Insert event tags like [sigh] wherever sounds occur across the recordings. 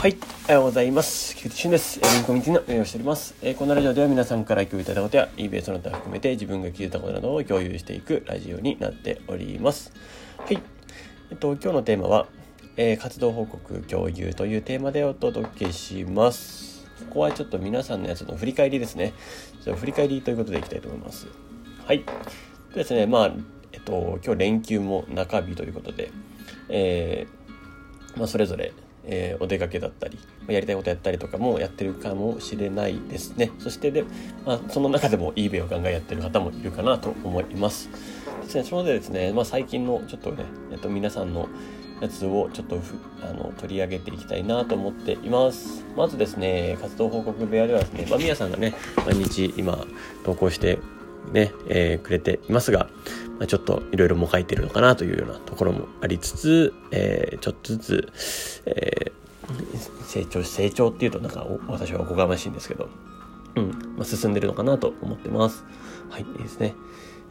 はい、おはようございます。菊池俊です。リンコミュニティの運営をしております。えー、このラジオでは皆さんから共有いただいたことや eBay その他含めて自分が聞いたことなどを共有していくラジオになっております。はい。えっと、今日のテーマは、えー、活動報告共有というテーマでお届けします。ここはちょっと皆さんのやつの振り返りですね。じゃ振り返りということでいきたいと思います。はい。でですね、まあ、えっと、今日連休も中日ということで、えー、まあ、それぞれえー、お出かけだったり、やりたいことやったりとかもやってるかもしれないですね。そしてで、まあ、その中でも eBay をガンガンやってる方もいるかなと思います。ですね、そのでですね、まあ、最近のちょっとね、えっと、皆さんのやつをちょっとあの取り上げていきたいなと思っています。まずですね、活動報告部屋ではですね、まあ、みやさんがね、毎日今投稿してね、えー、くれていますが、まあ、ちょっといろいろもがいてるのかなというようなところもありつつ、えー、ちょっとずつ、えー、成長、成長っていうとなんか私はおこがましいんですけど、うん、まあ、進んでるのかなと思ってます。はい、いいですね。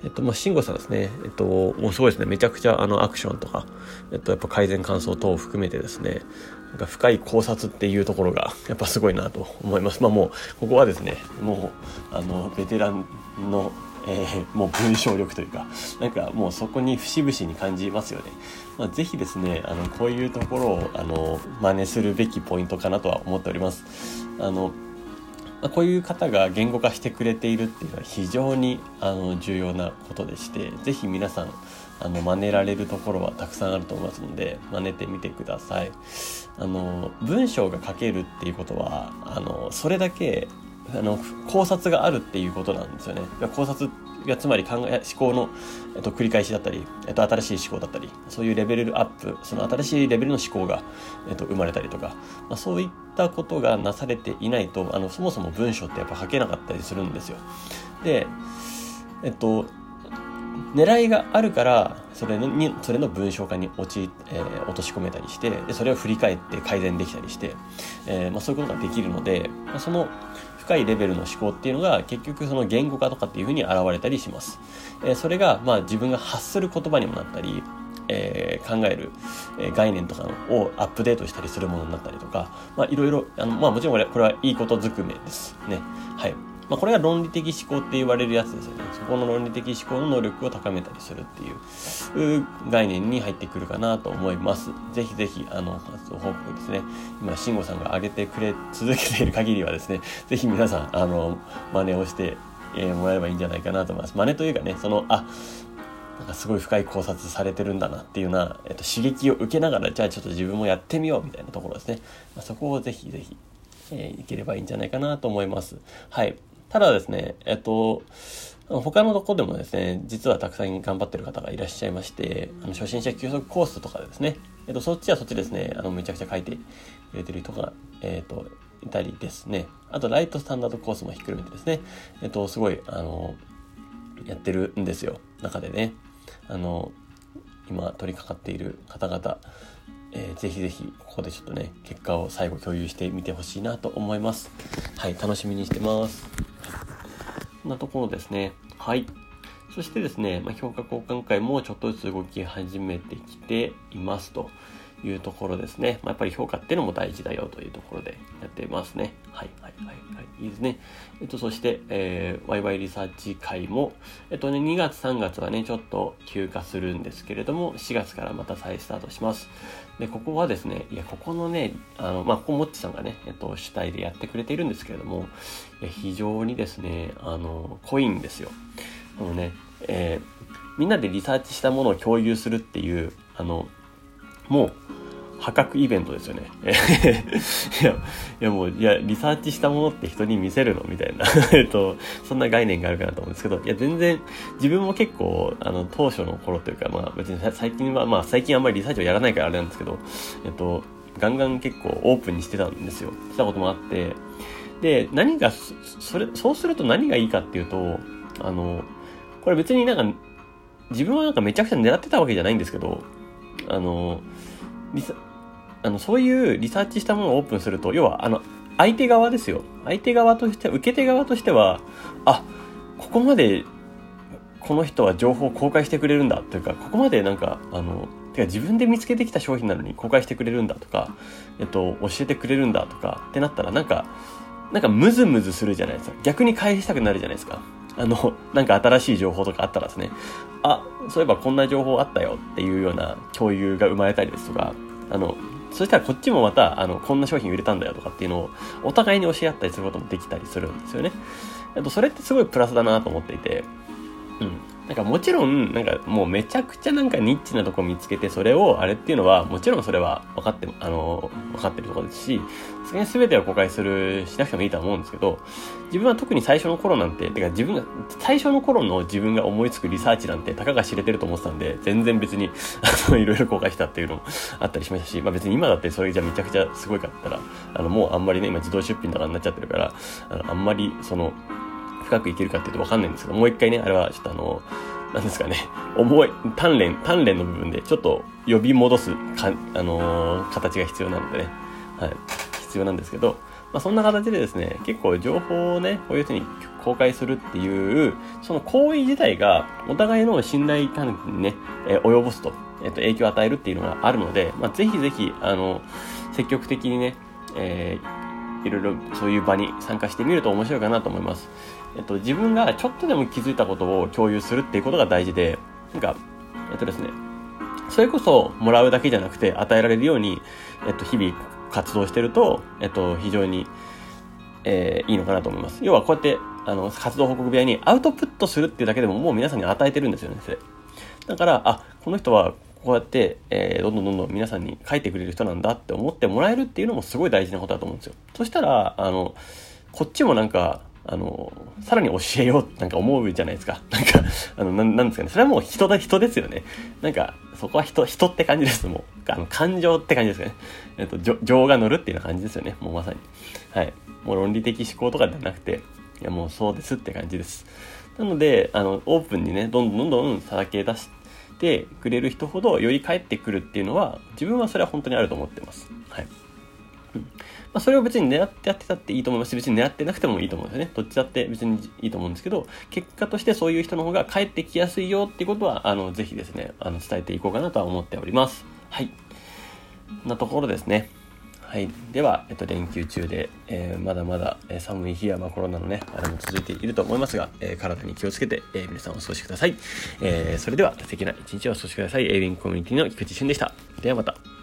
えっと、まあ、慎吾さんですね。えっと、もうすごいですね。めちゃくちゃあのアクションとか、えっと、やっぱ改善感想等を含めてですね、なんか深い考察っていうところが、[laughs] やっぱすごいなと思います。まあもう、ここはですね、もう、あの、ベテランのえー、もう文章力というか、なんかもうそこに節々に感じますよね。まあ、ぜひですね、あの、こういうところを、あの、真似するべきポイントかなとは思っております。あの、まあ、こういう方が言語化してくれているっていうのは非常にあの重要なことでして、ぜひ皆さん、あの、真似られるところはたくさんあると思いますので、真似てみてください。あの、文章が書けるっていうことは、あの、それだけあの考察があるっていうことなんですよね。考察がつまり考え思考の、えっと、繰り返しだったり、えっと、新しい思考だったりそういうレベルアップその新しいレベルの思考が、えっと、生まれたりとか、まあ、そういったことがなされていないとあのそもそも文章ってやっぱ書けなかったりするんですよ。でえっと狙いがあるからそれのにそれの文章化に落ち、えー、落とし込めたりしてでそれを振り返って改善できたりして、えーまあ、そういうことができるので、まあ、その深いレベルの思考っていうのが結局その言語化とかっていうふうに現れたりします。えー、それがまあ自分が発する言葉にもなったり、えー、考える、え概念とかをアップデートしたりするものになったりとか、まあいろいろ、あの、まあもちろんこれこれはいいことずくめですね。はい。まあ、これが論理的思考って言われるやつですよね。そこの論理的思考の能力を高めたりするっていう概念に入ってくるかなと思います。ぜひぜひ、あの、活動報告ですね。今、慎吾さんが挙げてくれ続けている限りはですね、ぜひ皆さん、あの、真似をして、えー、もらえばいいんじゃないかなと思います。真似というかね、その、あ、なんかすごい深い考察されてるんだなっていうような、えっと、刺激を受けながら、じゃあちょっと自分もやってみようみたいなところですね。まあ、そこをぜひぜひ、えー、いければいいんじゃないかなと思います。はい。ただですね、えっと、他のとこでもですね、実はたくさん頑張ってる方がいらっしゃいまして、あの初心者休息コースとかですね、えっと、そっちはそっちですね、あの、めちゃくちゃ書いてくれてる人が、えっと、いたりですね、あと、ライトスタンダードコースもひっくるめてですね、えっと、すごい、あの、やってるんですよ、中でね。あの、今取り掛かっている方々、えー、ぜひぜひここでちょっとね結果を最後共有してみてほしいなと思います。はい楽しみにしてます。なところですね。はい。そしてですね、まあ、評価交換会もちょっとずつ動き始めてきていますと。いうところですね。まあ、やっぱり評価っていうのも大事だよというところでやってますね。はい、はい、はい、はい。いいですね。えっと、そして、えー、ワイワイリサーチ会も、えっとね、2月3月はね、ちょっと休暇するんですけれども、4月からまた再スタートします。で、ここはですね、いや、ここのね、あの、まあ、ここもっちさんがね、えっと、主体でやってくれているんですけれども、いや、非常にですね、あの、濃いんですよ。あのね、えー、みんなでリサーチしたものを共有するっていう、あの、もう、破格イベントですよね。[laughs] いや、いやもう、いや、リサーチしたものって人に見せるの？みたいな [laughs] えっと、そんな概念があるかなと思うんですけど、いや、全然、自分も結構、あの、当初の頃というか、まあ、別に最近は、まあ、最近あんまりリサーチをやらないからあれなんですけど、えっと、ガンガン結構オープンにしてたんですよ。したこともあって、で、何が、それ、そうすると何がいいかっていうと、あの、これ別になんか、自分はなんかめちゃくちゃ狙ってたわけじゃないんですけど、あの、リサ、あの、そういうリサーチしたものをオープンすると、要は、あの、相手側ですよ。相手側として、受け手側としては、あ、ここまで、この人は情報を公開してくれるんだというか、ここまでなんか、あの、てか自分で見つけてきた商品なのに公開してくれるんだとか、えっと、教えてくれるんだとかってなったらなんか、なんかムズムズするじゃないですか。逆に返したくなるじゃないですか。あの、なんか新しい情報とかあったらですね、あ、そういえばこんな情報あったよっていうような共有が生まれたりですとか、あの、そしたらこっちもまた、あの、こんな商品売れたんだよとかっていうのをお互いに教え合ったりすることもできたりするんですよね。あと、それってすごいプラスだなと思っていて、うん。なんかもちろん、なんかもうめちゃくちゃなんかニッチなとこ見つけて、それをあれっていうのは、もちろんそれは分かって、あの、分かってるところですし、それに全てを公開する、しなくてもいいと思うんですけど、自分は特に最初の頃なんて、てか自分が、最初の頃の自分が思いつくリサーチなんて、たかが知れてると思ってたんで、全然別に、[laughs] あの、いろいろ公開したっていうのもあったりしましたし、まあ別に今だってそれじゃめちゃくちゃすごいかったら、あの、もうあんまりね、今自動出品とかになっちゃってるから、あの、あんまり、その、深くいけるかっていうとわかんないんですけど、もう一回ね、あれはちょっとあの、なんですかね、重い、鍛錬、鍛錬の部分でちょっと呼び戻すか、あのー、形が必要なのでね、はい、必要なんですけど、まあ、そんな形でですね、結構情報をね、こういうふうに公開するっていう、その行為自体がお互いの信頼関係にね、えー、及ぼすと、えっ、ー、と、影響を与えるっていうのがあるので、まあ、ぜひぜひ、あの、積極的にね、えー、いろいろそういう場に参加してみると面白いかなと思います。えっと、自分がちょっとでも気づいたことを共有するっていうことが大事で、なんか、えっとですね、それこそもらうだけじゃなくて与えられるように、えっと、日々活動してると、えっと、非常に、えー、いいのかなと思います。要はこうやって、あの、活動報告部屋にアウトプットするっていうだけでももう皆さんに与えてるんですよね、それ。だから、あ、この人はこうやって、えー、どんどんどんどん皆さんに書いてくれる人なんだって思ってもらえるっていうのもすごい大事なことだと思うんですよ。そしたら、あの、こっちもなんか、あの、さらに教えようってなんか思うじゃないですか。[laughs] なんか、あの、ななんですかね。それはもう人だ、人ですよね。なんか、そこは人、人って感じです。もう、あの、感情って感じですね。えっと、情が乗るっていうような感じですよね。もうまさに。はい。もう論理的思考とかではなくて、いや、もうそうですって感じです。なので、あの、オープンにね、どんどんどんどんさらけ出しててくれる人ほど、より返ってくるっていうのは、自分はそれは本当にあると思ってます。はい。うんまあ、それを別に狙ってやってたっていいと思いますし、別に狙ってなくてもいいと思うんですよね。どっちだって別にいいと思うんですけど、結果としてそういう人の方が帰ってきやすいよっていうことは、あの、ぜひですね、あの、伝えていこうかなとは思っております。はい。なところですね。はい。では、えっと、連休中で、えー、まだまだ、えー、寒い日や、まあ、コロナのね、あれも続いていると思いますが、えー、体に気をつけて、え皆さんお過ごしください。えそれでは、素敵な一日をお過ごしください。エイビングコミュニティの菊池俊でした。ではまた。